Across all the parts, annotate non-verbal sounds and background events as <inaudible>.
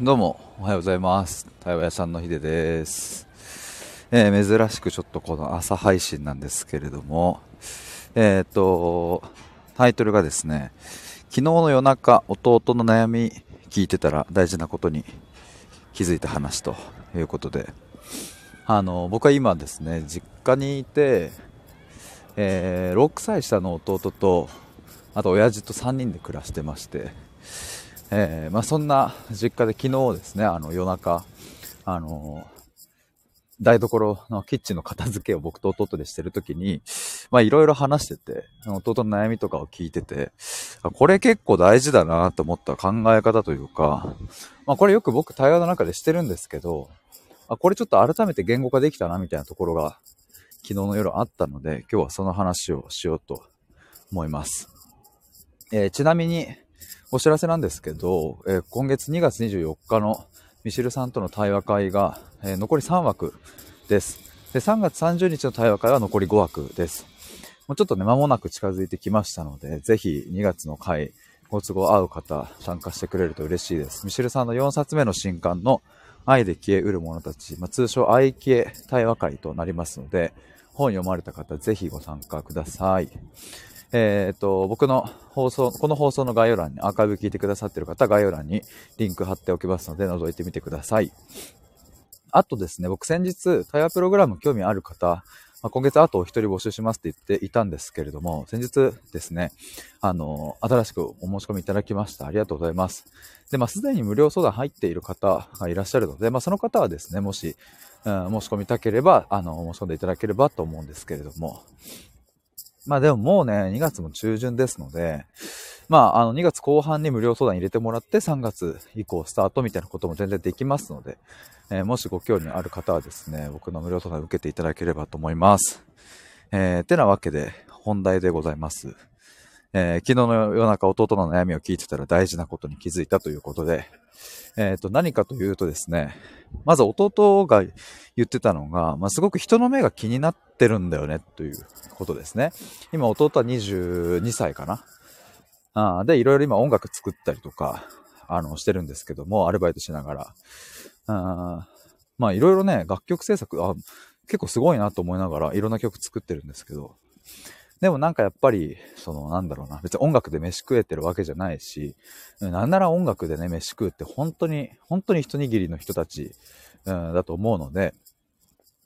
どうも、おはようございます。対話屋さんのひでです。えー珍しくちょっとこの朝配信なんですけれども、えっ、と、タイトルがですね、昨日の夜中、弟の悩み聞いてたら大事なことに気づいた話ということで、あの、僕は今ですね、実家にいて、えー6歳下の弟と、あと親父と3人で暮らしてまして、えーまあ、そんな実家で昨日ですね、あの夜中、あの台所のキッチンの片付けを僕と弟でしてるときに、まあいろいろ話してて、弟の悩みとかを聞いてて、これ結構大事だなと思った考え方というか、まあこれよく僕対話の中でしてるんですけど、あこれちょっと改めて言語化できたなみたいなところが昨日の夜あったので、今日はその話をしようと思います。えーちなみに、お知らせなんですけど、えー今月2月24日のミシルさんとの対話会が、えー残り3枠です。で、3月30日の対話会は残り5枠です。もうちょっとね、間もなく近づいてきましたので、ぜひ2月の回、ご都合合う方、参加してくれると嬉しいです。ミシルさんの4冊目の新刊の愛で消えうる者たち、まあ、通称愛消え対話会となりますので、本読まれた方、ぜひご参加ください。えっ、と、僕の放送、この放送の概要欄に、アーカイブ聞いてくださっている方、概要欄にリンク貼っておきますので、覗いてみてください。あとですね、僕先日、対話プログラム興味ある方、まあ、今月あとお一人募集しますって言っていたんですけれども、先日ですね、あの、新しくお申し込みいただきました。ありがとうございます。で、まあ、すでに無料相談入っている方がいらっしゃるので、まあ、その方はですね、もし、うん申し込みたければ、あの、申し込んでいただければと思うんですけれども、まあでももうね、2月も中旬ですので、まあ、あの、2月後半に無料相談入れてもらって、3月以降スタートみたいなことも全然できますので、えーもしご興味ある方はですね、僕の無料相談受けていただければと思います。えー、てなわけで、本題でございます。えー昨日の夜中弟の悩みを聞いてたら大事なことに気づいたということで、えっ、と、何かというとですね、まず弟が言ってたのが、まあ、すごく人の目が気になってるんだよね、ということですね。今弟は22歳かな。あで、いろいろ今音楽作ったりとか、あの、してるんですけども、アルバイトしながら。あまあ、いろいろね、楽曲制作、あ、結構すごいなと思いながら、いろんな曲作ってるんですけど、でもなんかやっぱり、その、なんだろうな、別に音楽で飯食えてるわけじゃないし、なんなら音楽でね、飯食うって本当に、本当に一握りの人たち、うん、だと思うので、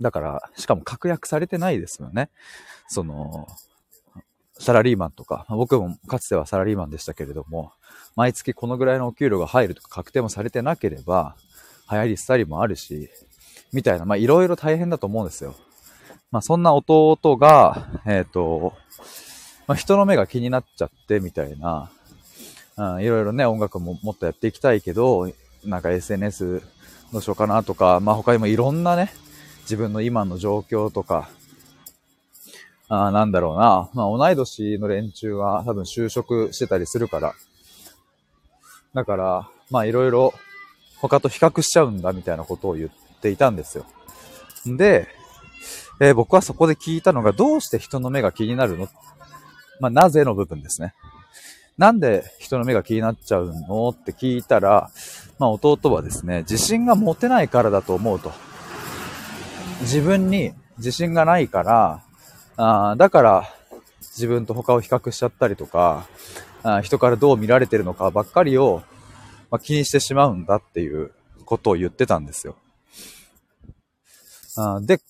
だから、しかも確約されてないですよね。その、サラリーマンとか、僕もかつてはサラリーマンでしたけれども、毎月このぐらいのお給料が入るとか確定もされてなければ、流行り廃りもあるし、みたいな、まあいろいろ大変だと思うんですよ。まあそんな弟が、えっ、と、まあ人の目が気になっちゃってみたいな、うん、いろいろね、音楽ももっとやっていきたいけど、なんか SNS どうしようかなとか、まあ他にもいろんなね、自分の今の状況とか、あーなんだろうな、まあ同い年の連中は多分就職してたりするから、だから、まあいろいろ他と比較しちゃうんだみたいなことを言っていたんですよ。で、えー僕はそこで聞いたのが、どうして人の目が気になるの？まあなぜの部分ですね。なんで人の目が気になっちゃうの？って聞いたら、まあ弟はですね、自信が持てないからだと思うと。自分に自信がないから、あだから自分と他を比較しちゃったりとか、あ人からどう見られてるのかばっかりを、まあ、気にしてしまうんだっていうことを言ってたんですよ。あで、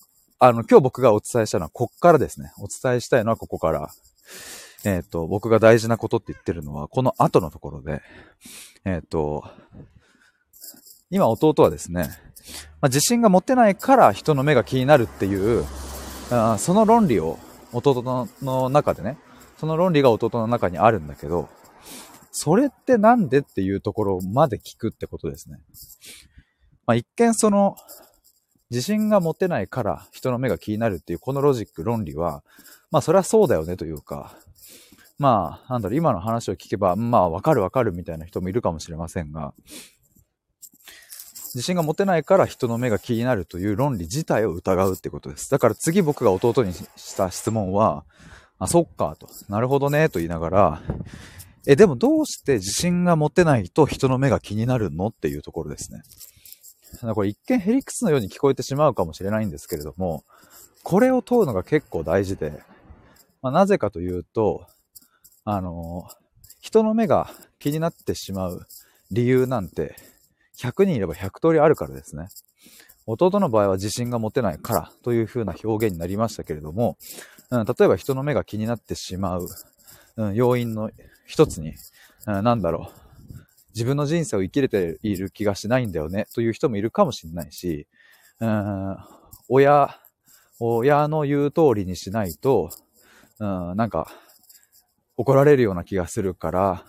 あの、今日僕がお伝えしたのはこっからですね。お伝えしたいのはここから。えっ、と、僕が大事なことって言ってるのは、この後のところで、えっ、と、今弟はですね、まあ、自信が持てないから人の目が気になるっていう、あその論理を弟のの中でね、その論理が弟の中にあるんだけど、それってなんでっていうところまで聞くってことですね。まあ、一見その、自信が持てないから人の目が気になるっていうこのロジック、論理は、まあそれはそうだよねというか、まあ、なんだろう、今の話を聞けば、まあわかるわかるみたいな人もいるかもしれませんが、自信が持てないから人の目が気になるという論理自体を疑うってことです。だから次僕が弟にした質問は、あ、そっかと、なるほどね、と言いながら、え、でもどうして自信が持てないと人の目が気になるの？っていうところですね。これ一見ヘリクスのように聞こえてしまうかもしれないんですけれども、これを問うのが結構大事で、まあ、なぜかというと、あの、人の目が気になってしまう理由なんて、100人いれば100通りあるからですね。弟の場合は自信が持てないからという風な表現になりましたけれども、うん、例えば人の目が気になってしまう、うん、要因の一つに、うん、なんだろう。自分の人生を生きれている気がしないんだよねという人もいるかもしれないし、うん、親、親の言う通りにしないと、うん、なんか、怒られるような気がするから、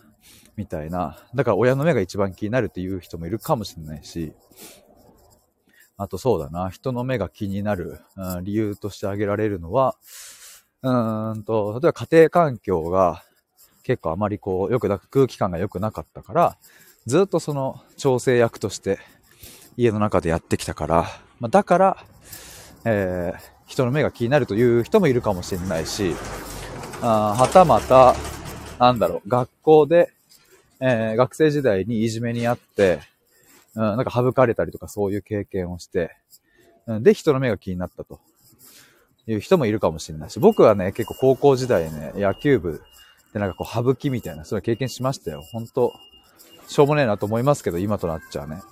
みたいな。だから親の目が一番気になるっていう人もいるかもしれないし、あとそうだな、人の目が気になる、うん、理由として挙げられるのは、うんと、例えば家庭環境が結構あまりこう、良くなく、空気感が良くなかったから、ずっとその調整役として家の中でやってきたから、まあ、だから、えー、人の目が気になるという人もいるかもしれないし、あはたまた、なんだろう、学校で、えー、学生時代にいじめにあって、うん、なんか省かれたりとかそういう経験をして、うん、で、人の目が気になったという人もいるかもしれないし、僕はね、結構高校時代ね、野球部でなんかこう、省きみたいな、そういう経験しましたよ。本当しょうもねえなと思いますけど、今となっちゃうね。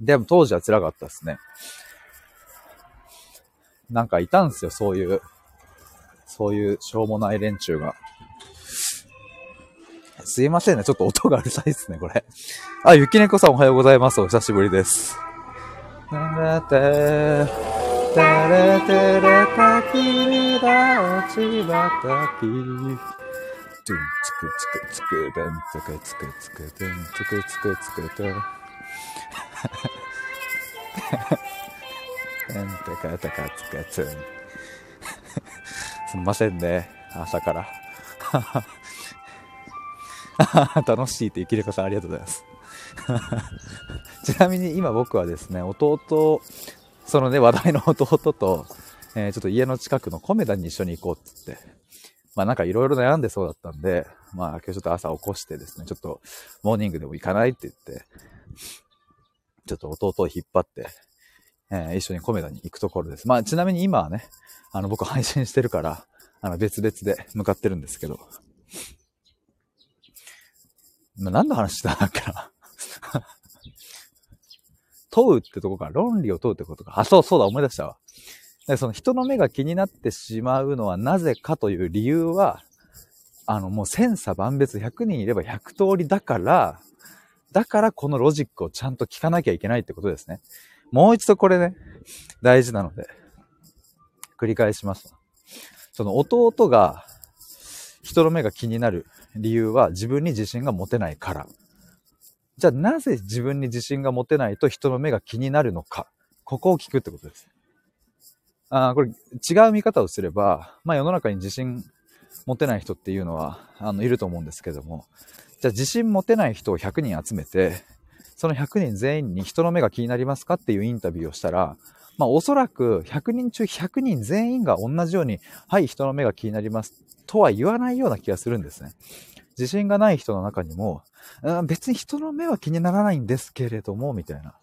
でも当時は辛かったですね。なんかいたんですよ、そういう、そういうしょうもない連中が。すいませんね、ちょっと音がうるさいですね、これ。あ、ゆきねこさんおはようございます。お久しぶりです。てれて、てれてれたきだ、落ち葉たき。トゥンつくつくつく、べ <laughs> <laughs> んつくつくつく、てんつくつくつくと。てんてかたかつかつ。すみませんね、朝から。<laughs> 楽しいってゆきれこさんありがとうございます。ちなみに今僕はですね、弟、そのね、話題の弟と、えー、ちょっと家の近くのコメダに一緒に行こうって言って、まあなんかいろいろ悩んでそうだったんで、まあ今日ちょっと朝起こしてですね、ちょっとモーニングでも行かないって言って、ちょっと弟を引っ張って、えー、一緒にコメダに行くところです。まあちなみに今はね、あの僕配信してるから、あの別々で向かってるんですけど、まあ、何の話したんだっけな <laughs> 問うってとこか、論理を問うってことか。あ、そうそうだ、思い出したわ。でその人の目が気になってしまうのはなぜかという理由は、あの、もう千差万別100人いれば100通りだから、だからこのロジックをちゃんと聞かなきゃいけないってことですね。もう一度これね、大事なので、繰り返します。その弟が人の目が気になる理由は自分に自信が持てないから。じゃあなぜ自分に自信が持てないと人の目が気になるのか。ここを聞くってことです。あこれ違う見方をすれば、まあ世の中に自信持てない人っていうのは、あの、いると思うんですけども、じゃあ自信持てない人を100人集めて、その100人全員に人の目が気になりますかっていうインタビューをしたら、まあおそらく100人中100人全員が同じように、はい、人の目が気になりますとは言わないような気がするんですね。自信がない人の中にも、別に人の目は気にならないんですけれども、みたいな。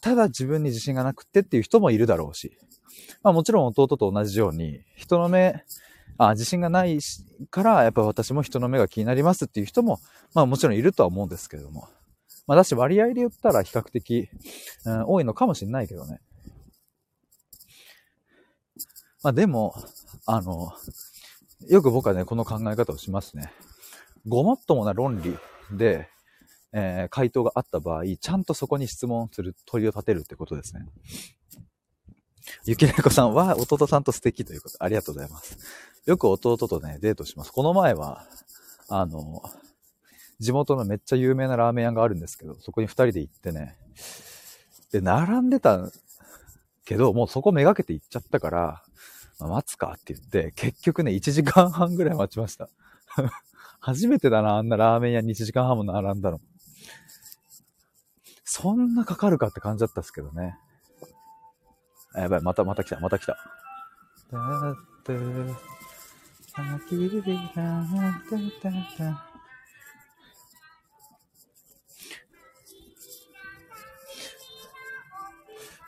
ただ自分に自信がなくてっていう人もいるだろうし。まあもちろん弟と同じように、人の目、あ自信がないから、やっぱ私も人の目が気になりますっていう人も、まあもちろんいるとは思うんですけれども。まあだし割合で言ったら比較的、うん、多いのかもしれないけどね。まあでも、あの、よく僕はね、この考え方をしますね。ごもっともな論理で、えー、回答があった場合、ちゃんとそこに質問する、問いを立てるってことですね。ゆきねこさんは弟さんと素敵ということ。ありがとうございます。よく弟とね、デートします。この前は、あの、地元のめっちゃ有名なラーメン屋があるんですけど、そこに二人で行ってね、で、並んでたけど、もうそこめがけて行っちゃったから、まあ、待つかって言って、結局ね、1時間半ぐらい待ちました。<laughs> 初めてだな、あんなラーメン屋に1時間半も並んだの。そんなかかるかって感じだったっすけどね。やばい、またまた来た、また来た。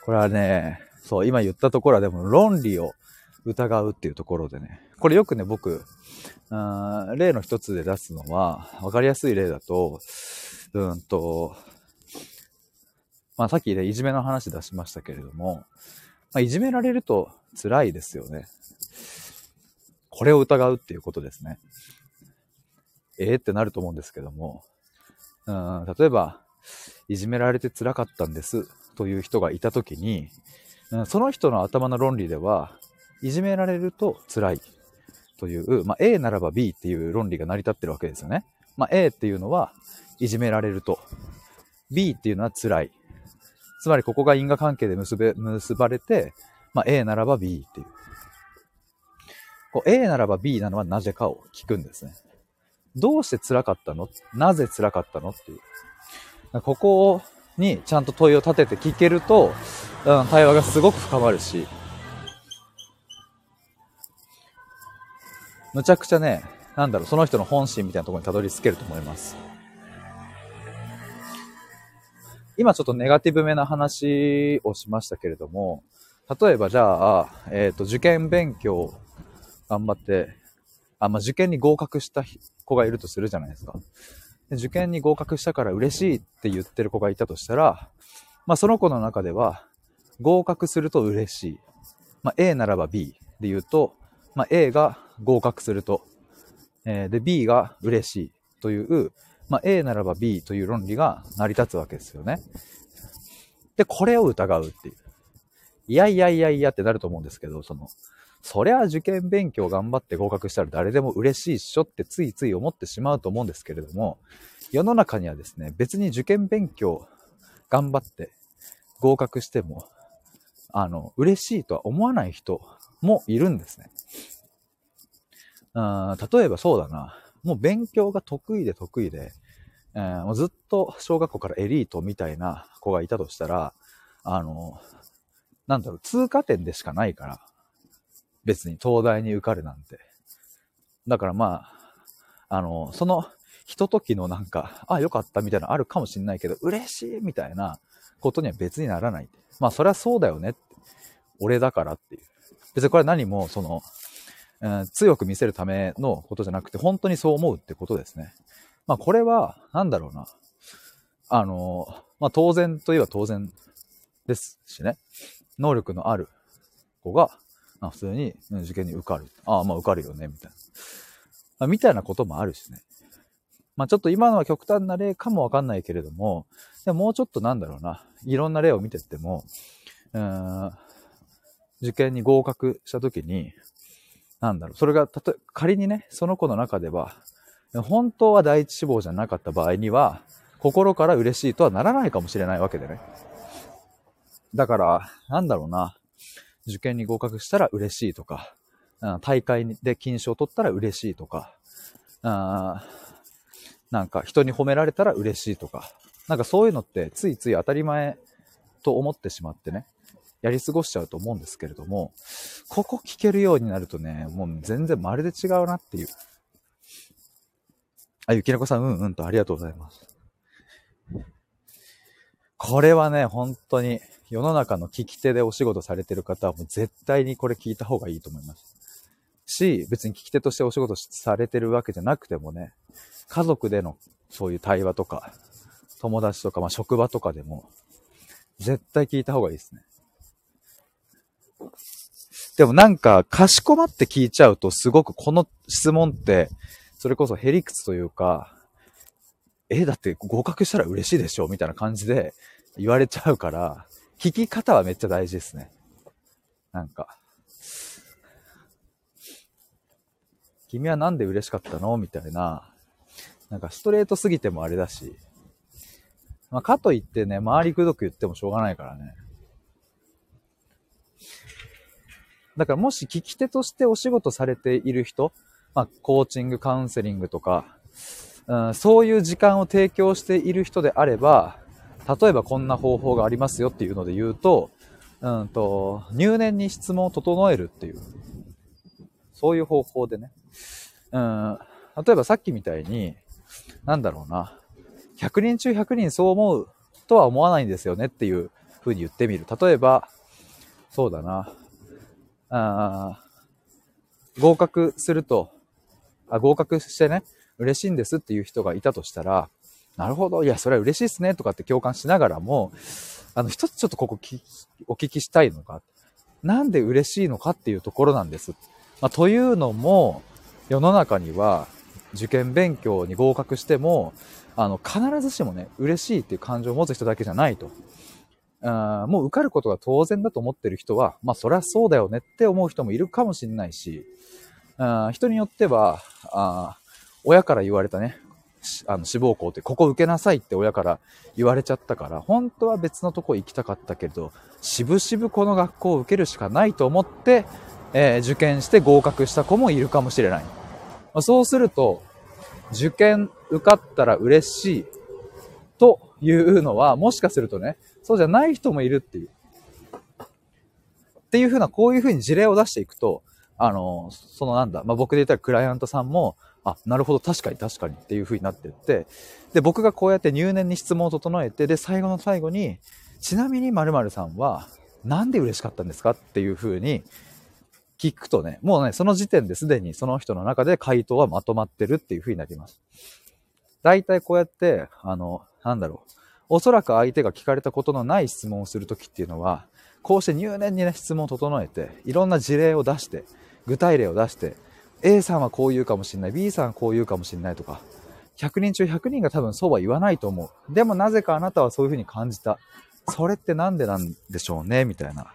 これはね、そう、今言ったところはでも論理を疑うっていうところでね、これよくね、僕、あ例の一つで出すのは、わかりやすい例だと、うんと、まあさっきね、いじめの話出しましたけれども、まあ、いじめられると辛いですよね。これを疑うっていうことですね。ええー、ってなると思うんですけども、うん、例えば、いじめられて辛かったんですという人がいたときに、うん、その人の頭の論理では、いじめられると辛いという、まあ、A ならば B っていう論理が成り立ってるわけですよね。まあ、A っていうのは、いじめられると。B っていうのは辛い。つまりここが因果関係で結べ、結ばれて、まあ、A ならば B っていう。こう A ならば B なのはなぜかを聞くんですね。どうして辛かったの？なぜ辛かったの？っていう。ここにちゃんと問いを立てて聞けると、うん、対話がすごく深まるし、むちゃくちゃね、なんだろう、その人の本心みたいなところにたどり着けると思います。今ちょっとネガティブめな話をしましたけれども、例えばじゃあ、えっ、ー、と、受験勉強頑張って、あ、まあ、受験に合格した子がいるとするじゃないですか。で受験に合格したから嬉しいって言ってる子がいたとしたら、まあ、その子の中では、合格すると嬉しい。まあ、A ならば B で言うと、まあ、A が合格すると、えー、で、B が嬉しいという、まあ、A ならば B という論理が成り立つわけですよね。で、これを疑うっていう。いやいやいやいやってなると思うんですけど、その、そりゃ受験勉強頑張って合格したら誰でも嬉しいっしょってついつい思ってしまうと思うんですけれども、世の中にはですね、別に受験勉強頑張って合格しても、あの、嬉しいとは思わない人もいるんですね。あ例えばそうだな。もう勉強が得意で得意で、えー、もうずっと小学校からエリートみたいな子がいたとしたら、あの、なんだろう、通過点でしかないから、別に東大に受かるなんて。だからまあ、あの、その、ひとときのなんか、あ、よかったみたいなのあるかもしんないけど、嬉しいみたいなことには別にならない。まあ、それはそうだよね。俺だからっていう。別にこれは何も、その、うん、強く見せるためのことじゃなくて、本当にそう思うってことですね。まあ、これは、なんだろうな。あの、まあ、当然といえば当然ですしね。能力のある子が、まあ、普通に受験に受かる。ああ、まあ受かるよね、みたいな。まあ、みたいなこともあるしね。まあちょっと今のは極端な例かもわかんないけれども、でももうちょっとなんだろうな。いろんな例を見てっても、うん、受験に合格した時に、なんだろう、それが、たと、仮にね、その子の中では、本当は第一志望じゃなかった場合には、心から嬉しいとはならないかもしれないわけでね。だから、なんだろうな、受験に合格したら嬉しいとか、大会で金賞を取ったら嬉しいとか、なんか人に褒められたら嬉しいとか、なんかそういうのってついつい当たり前と思ってしまってね、やり過ごしちゃうと思うんですけれども、ここ聞けるようになるとね、もう全然まるで違うなっていう。あ、ゆきなこさん、うんうんとありがとうございます。これはね、本当に世の中の聞き手でお仕事されてる方はもう絶対にこれ聞いた方がいいと思います。し、別に聞き手としてお仕事されてるわけじゃなくてもね、家族でのそういう対話とか、友達とか、まあ職場とかでも、絶対聞いた方がいいですね。でもなんか、かしこまって聞いちゃうと、すごくこの質問って、それこそヘリクツというか、え、だって合格したら嬉しいでしょみたいな感じで言われちゃうから、聞き方はめっちゃ大事ですね。なんか。君はなんで嬉しかったのみたいな。なんかストレートすぎてもあれだし。まあ、かといってね、周りくどく言ってもしょうがないからね。だからもし聞き手としてお仕事されている人、まあ、コーチング、カウンセリングとか、うん、そういう時間を提供している人であれば、例えばこんな方法がありますよっていうので言うと、うんと、入念に質問を整えるっていう、そういう方法でね、うん、例えばさっきみたいに、なんだろうな、100人中100人そう思うとは思わないんですよねっていう風に言ってみる。例えば、そうだな、あ合格するとあ、合格してね、嬉しいんですっていう人がいたとしたら、なるほど、いや、それは嬉しいっすねとかって共感しながらも、あの、一つちょっとここお聞きしたいのが、なんで嬉しいのかっていうところなんです。まあ、というのも、世の中には受験勉強に合格しても、あの、必ずしもね、嬉しいっていう感情を持つ人だけじゃないと。あもう受かることが当然だと思ってる人は、まあそりゃそうだよねって思う人もいるかもしれないし、あ人によってはあ、親から言われたね、あの志望校ってここ受けなさいって親から言われちゃったから、本当は別のとこ行きたかったけれど、渋々この学校を受けるしかないと思って、えー、受験して合格した子もいるかもしれない。まそうすると、受験受かったら嬉しいというのは、もしかするとね、そうじゃない人もいるっていう。っていうふうな、こういうふうに事例を出していくと、あの、そのなんだ、まあ、僕で言ったらクライアントさんも、あ、なるほど、確かに確かにっていう風になってって、で、僕がこうやって入念に質問を整えて、で、最後の最後に、ちなみに〇〇さんは、なんで嬉しかったんですか？っていう風に聞くとね、もうね、その時点ですでにその人の中で回答はまとまってるっていう風になります。大体こうやって、あの、なんだろう。おそらく相手が聞かれたことのない質問をするときっていうのは、こうして入念にね、質問を整えて、いろんな事例を出して、具体例を出して、A さんはこう言うかもしれない、B さんはこう言うかもしれないとか、100人中100人が多分そうは言わないと思う。でもなぜかあなたはそういうふうに感じた。それってなんでなんでしょうねみたいな。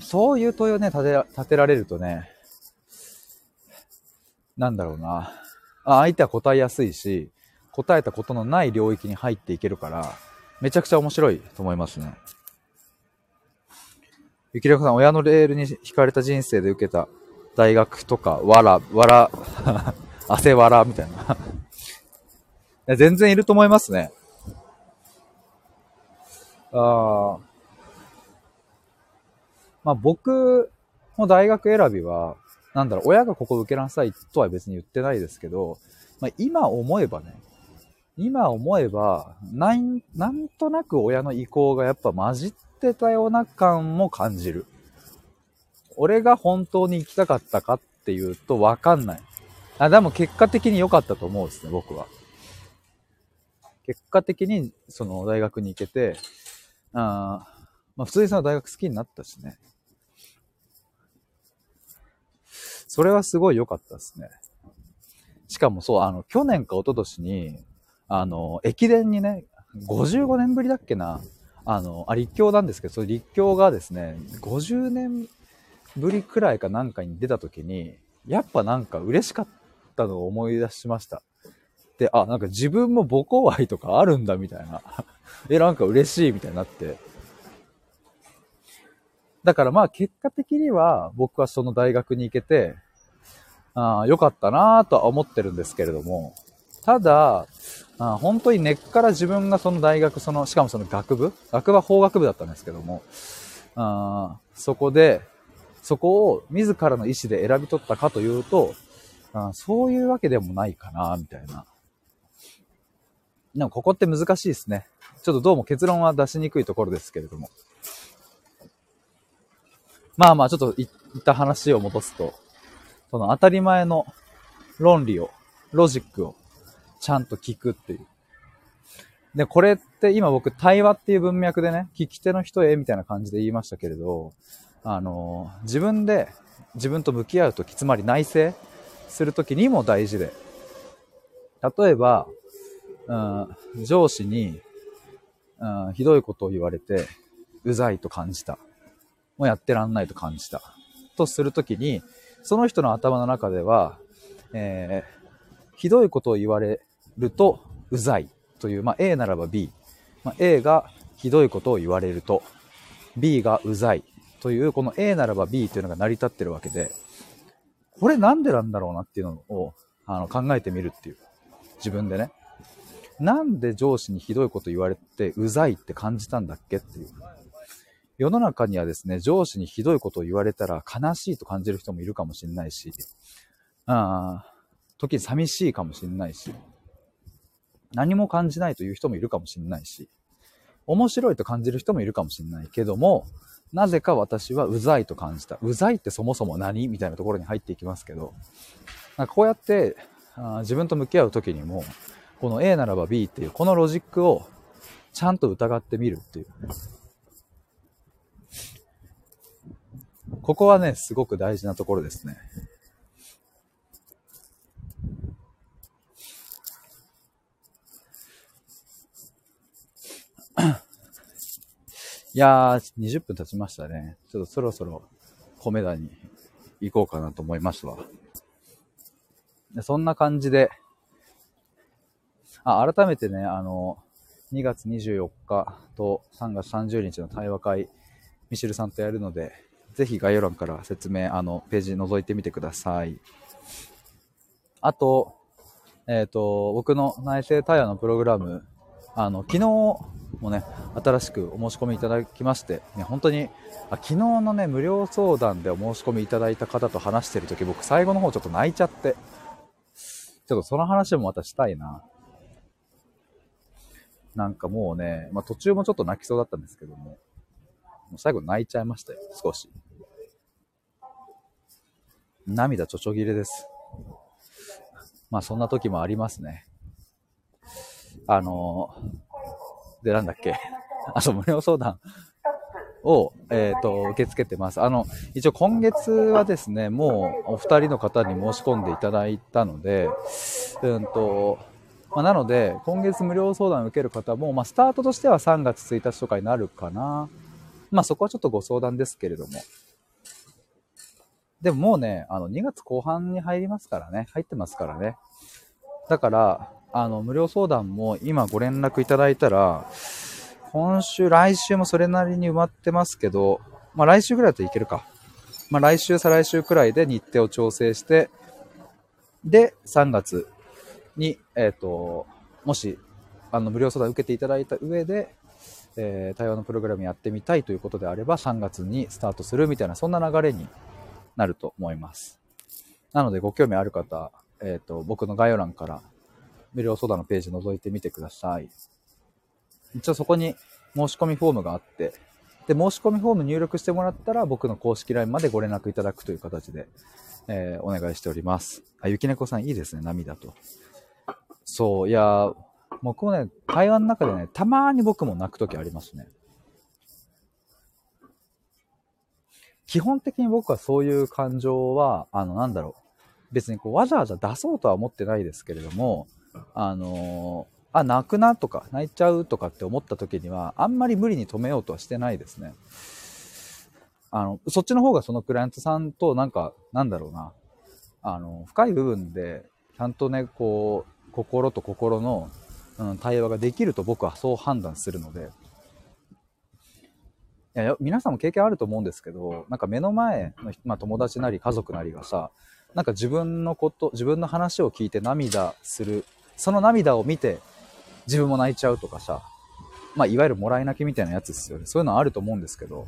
そういう問いをね、立て立てられるとね、なんだろうな。あ相手は答えやすいし、答えたことのない領域に入っていけるから、めちゃくちゃ面白いと思いますね。ゆきらこさん、親のレールに惹かれた人生で受けた大学とか、わら、わら、<laughs> 汗わら、みたいな。<laughs> い全然いると思いますね。あまあ僕の大学選びは、なんだろう、親がここ受けなさいとは別に言ってないですけど、まあ今思えばね、今思えば、なん、なんとなく親の意向がやっぱ混じってたような感も感じる。俺が本当に行きたかったかっていうとわかんない。あ、でも結果的に良かったと思うですね、僕は。結果的にその大学に行けて、あまあ普通にその大学好きになったしね。それはすごい良かったですね。しかもそう、あの、去年か一昨年に、あの、駅伝にね、55年ぶりだっけな、あの、あ、立教なんですけど、その立教がですね、50年ぶりくらいかなんかに出た時に、やっぱなんか嬉しかったのを思い出しました。で、あ、なんか自分も母校愛とかあるんだみたいな。<laughs> え、なんか嬉しいみたいになって。だからまあ結果的には僕はその大学に行けて、ああ良かったなぁとは思ってるんですけれども、ただ、あ本当に根っから自分がその大学、その、しかもその学部？学部は法学部だったんですけども、あそこで、そこを自らの意思で選び取ったかというと、あそういうわけでもないかな、みたいな。でもここって難しいですね。ちょっとどうも結論は出しにくいところですけれども。まあまあ、ちょっと言った話を戻すと、その当たり前の論理を、ロジックをちゃんと聞くっていう。で、これって今僕対話っていう文脈でね、聞き手の人へみたいな感じで言いましたけれど、あの、自分で自分と向き合うとき、つまり内省するときにも大事で、例えば、うん、上司に、うん、ひどいことを言われて、うざいと感じた。もうやってらんないと感じた。とするときに、その人の頭の中では、えー、ひどいことを言われるとうざいという、まあ、A ならば B、まあ、A がひどいことを言われると B がうざいというこの A ならば B というのが成り立ってるわけでこれなんでなんだろうなっていうのをあの考えてみるっていう。自分でね。なんで上司にひどいこと言われてうざいって感じたんだっけっていう。世の中にはですね、上司にひどいことを言われたら悲しいと感じる人もいるかもしれないし、あ時に寂しいかもしれないし、何も感じないという人もいるかもしれないし、面白いと感じる人もいるかもしれないけども、なぜか私はうざいと感じた。うざいってそもそも何みたいなところに入っていきますけど、なんかこうやってあ自分と向き合う時にも、この A ならば B っていうこのロジックをちゃんと疑ってみるっていう。ここはね、すごく大事なところですね。いやー、20分経ちましたね。ちょっとそろそろ米田に行こうかなと思いますわ。そんな感じで、あ、改めてね、あの、2月24日と3月30日の対話会、ミシルさんとやるので、ぜひ概要欄から説明、あの、ページ覗いてみてください。あと、えっ、ー、と、僕の内政対話のプログラム、あの、昨日、もね、新しくお申し込みいただきまして、ね、本当に、あ昨日のね、無料相談でお申し込みいただいた方と話してるとき、僕最後の方ちょっと泣いちゃって、ちょっとその話もまたしたいな。なんかもうね、まあ途中もちょっと泣きそうだったんですけども、もう最後泣いちゃいましたよ、少し。涙ちょちょぎれです。まあそんな時もありますね。あので、なんだっけ？あ、そう、無料相談を、えっ、ー、と、受け付けてます。あの、一応今月はですね、もうお二人の方に申し込んでいただいたので、うんと、まあ、なので、今月無料相談を受ける方も、まあ、スタートとしては3月1日とかになるかな。まあ、そこはちょっとご相談ですけれども。でももうね、あの、2月後半に入りますからね。入ってますからね。だから、あの、無料相談も今ご連絡いただいたら、今週、来週もそれなりに埋まってますけど、まあ来週ぐらいだといけるか。まあ来週、再来週くらいで日程を調整して、で、3月に、えっ、ー、と、もし、あの、無料相談受けていただいた上で、えー、対話のプログラムやってみたいということであれば、3月にスタートするみたいな、そんな流れになると思います。なので、ご興味ある方、えっ、ー、と、僕の概要欄から無料相談のページ覗いてみてください。一応そこに申し込みフォームがあって、で、申し込みフォーム入力してもらったら僕の公式 LINE までご連絡いただくという形で、えー、お願いしております。あ、ゆきねこさんいいですね、涙と。そう、いや僕もね、会話の中でね、たまに僕も泣くときありますね。基本的に僕はそういう感情は、あの、なんだろう。別にこうわざわざ出そうとは思ってないですけれども、あのー、あ、泣くなとか、泣いちゃうとかって思った時には、あんまり無理に止めようとはしてないですね。あの、そっちの方がそのクライアントさんとなんか、なんだろうな、あの、深い部分で、ちゃんとね、こう、心と心の、うん、対話ができると僕はそう判断するので、いや皆さんも経験あると思うんですけど、なんか目の前の、まあ、友達なり家族なりがさ、なんか自分のこと、自分の話を聞いて涙するその涙を見て自分も泣いちゃうとかさ、まあ、いわゆるもらい泣きみたいなやつですよね。そういうのはあると思うんですけど、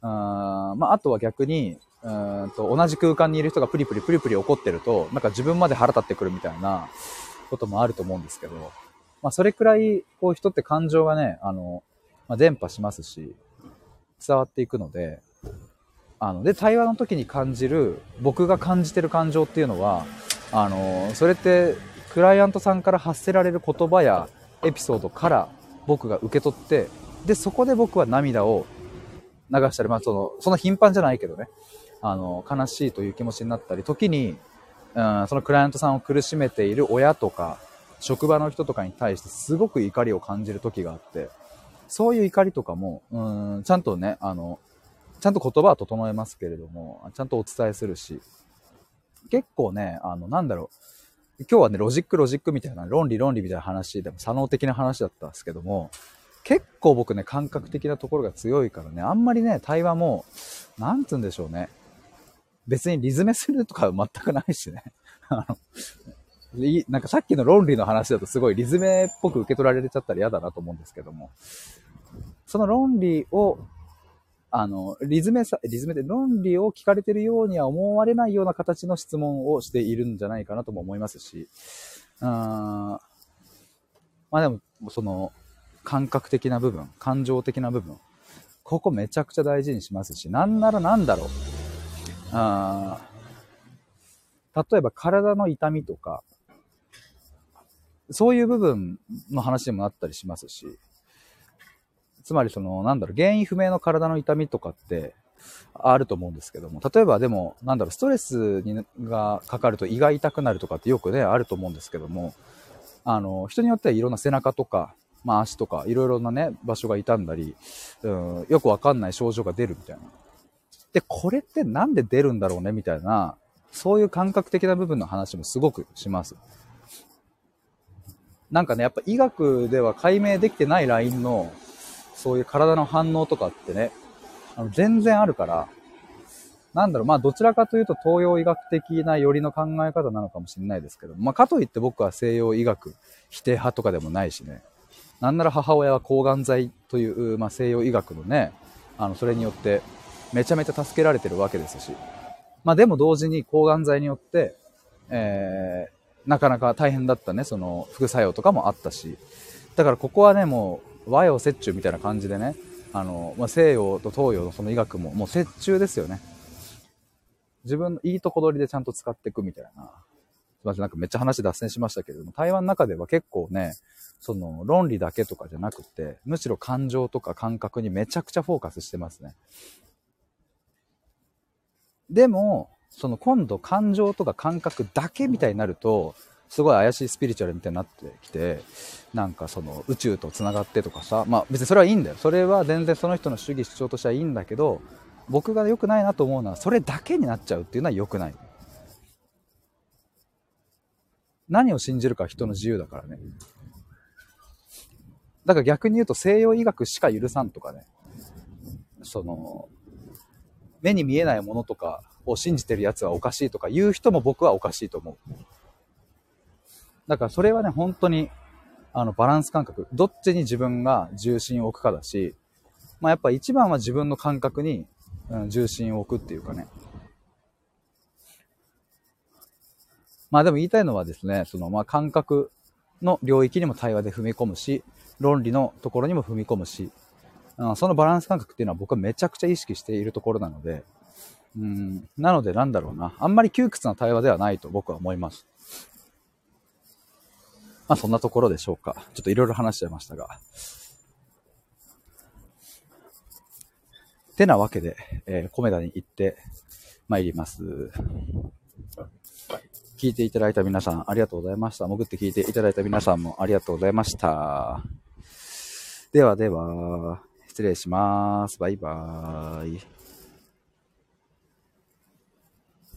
あまあ、あとは逆に、うんと同じ空間にいる人がプリプリプリプリ怒ってると、なんか自分まで腹立ってくるみたいなこともあると思うんですけど、まあ、それくらい、こう人って感情がね、あの、まあ、伝播しますし、伝わっていくので、あの、で、対話の時に感じる、僕が感じてる感情っていうのは、あの、それってクライアントさんから発せられる言葉やエピソードから僕が受け取って、で、そこで僕は涙を流したり、まあその、その頻繁じゃないけどね、あの、悲しいという気持ちになったり、時に、うん、そのクライアントさんを苦しめている親とか、職場の人とかに対してすごく怒りを感じる時があって、そういう怒りとかも、うん、ちゃんとね、あの、ちゃんと言葉は整えますけれども、ちゃんとお伝えするし、結構ね、あの、なんだろう、今日はね、ロジックロジックみたいな、論理論理みたいな話でも、左脳的な話だったんですけども、結構僕ね、感覚的なところが強いからね、あんまりね、対話も、なんつうんでしょうね。別にリズメするとか全くないしね。<laughs> あの、なんかさっきの論理の話だとすごいリズメっぽく受け取られちゃったら嫌だなと思うんですけども、その論理をあの、リズムさ、リズムで論理を聞かれてるようには思われないような形の質問をしているんじゃないかなとも思いますし、うん、まあでも、その、感覚的な部分、感情的な部分、ここめちゃくちゃ大事にしますし、なんならなんだろう。あ例えば体の痛みとか、そういう部分の話にもなったりしますし、つまりその、なんだろう、原因不明の体の痛みとかってあると思うんですけども、例えばでも、なんだろう、ストレスにがかかると胃が痛くなるとかってよくね、あると思うんですけども、あの、人によってはいろんな背中とか、まあ足とか、いろいろなね、場所が痛んだり、うん、よくわかんない症状が出るみたいな。で、これってなんで出るんだろうねみたいな、そういう感覚的な部分の話もすごくします。なんかね、やっぱ医学では解明できてないラインの、そういう体の反応とかってね、あの全然あるから、なんだろう、まあどちらかというと東洋医学的な寄りの考え方なのかもしれないですけど、まあかといって僕は西洋医学否定派とかでもないしね、なんなら母親は抗がん剤という、まあ、西洋医学のね、あの、それによってめちゃめちゃ助けられてるわけですし、まあでも同時に抗がん剤によって、えー、なかなか大変だったね、その副作用とかもあったし、だからここはね、もう和洋折衷みたいな感じでね、あの、まあ、西洋と東洋のその医学ももう折衷ですよね。自分のいいとこ取りでちゃんと使っていくみたいな。すいません、なんかめっちゃ話脱線しましたけれども、台湾の中では結構ね、その論理だけとかじゃなくて、むしろ感情とか感覚にめちゃくちゃフォーカスしてますね。でも、その今度感情とか感覚だけみたいになると、すごい怪しいスピリチュアルみたいになってきて、なんかその宇宙と繋がってとかさ、まあ別にそれはいいんだよ。それは全然その人の主義主張としてはいいんだけど、僕が良くないなと思うのは、それだけになっちゃうっていうのは良くない。何を信じるか人の自由だからね。だから逆に言うと西洋医学しか許さんとかね。その、目に見えないものとかを信じてる奴はおかしいとか言う人も僕はおかしいと思う。だからそれはね、本当に、あの、バランス感覚。どっちに自分が重心を置くかだし、まあやっぱ一番は自分の感覚に、うん、重心を置くっていうかね。まあでも言いたいのはですね、そのまあ感覚の領域にも対話で踏み込むし、論理のところにも踏み込むし、うん、そのバランス感覚っていうのは僕はめちゃくちゃ意識しているところなので、うん、なのでなんだろうな、あんまり窮屈な対話ではないと僕は思います。まあそんなところでしょうか。ちょっといろいろ話しちゃいましたが。てなわけで、えー、コメダに行って参ります。聞いていただいた皆さん、ありがとうございました。潜って聞いていただいた皆さんもありがとうございました。ではでは、失礼します。バイバーイ。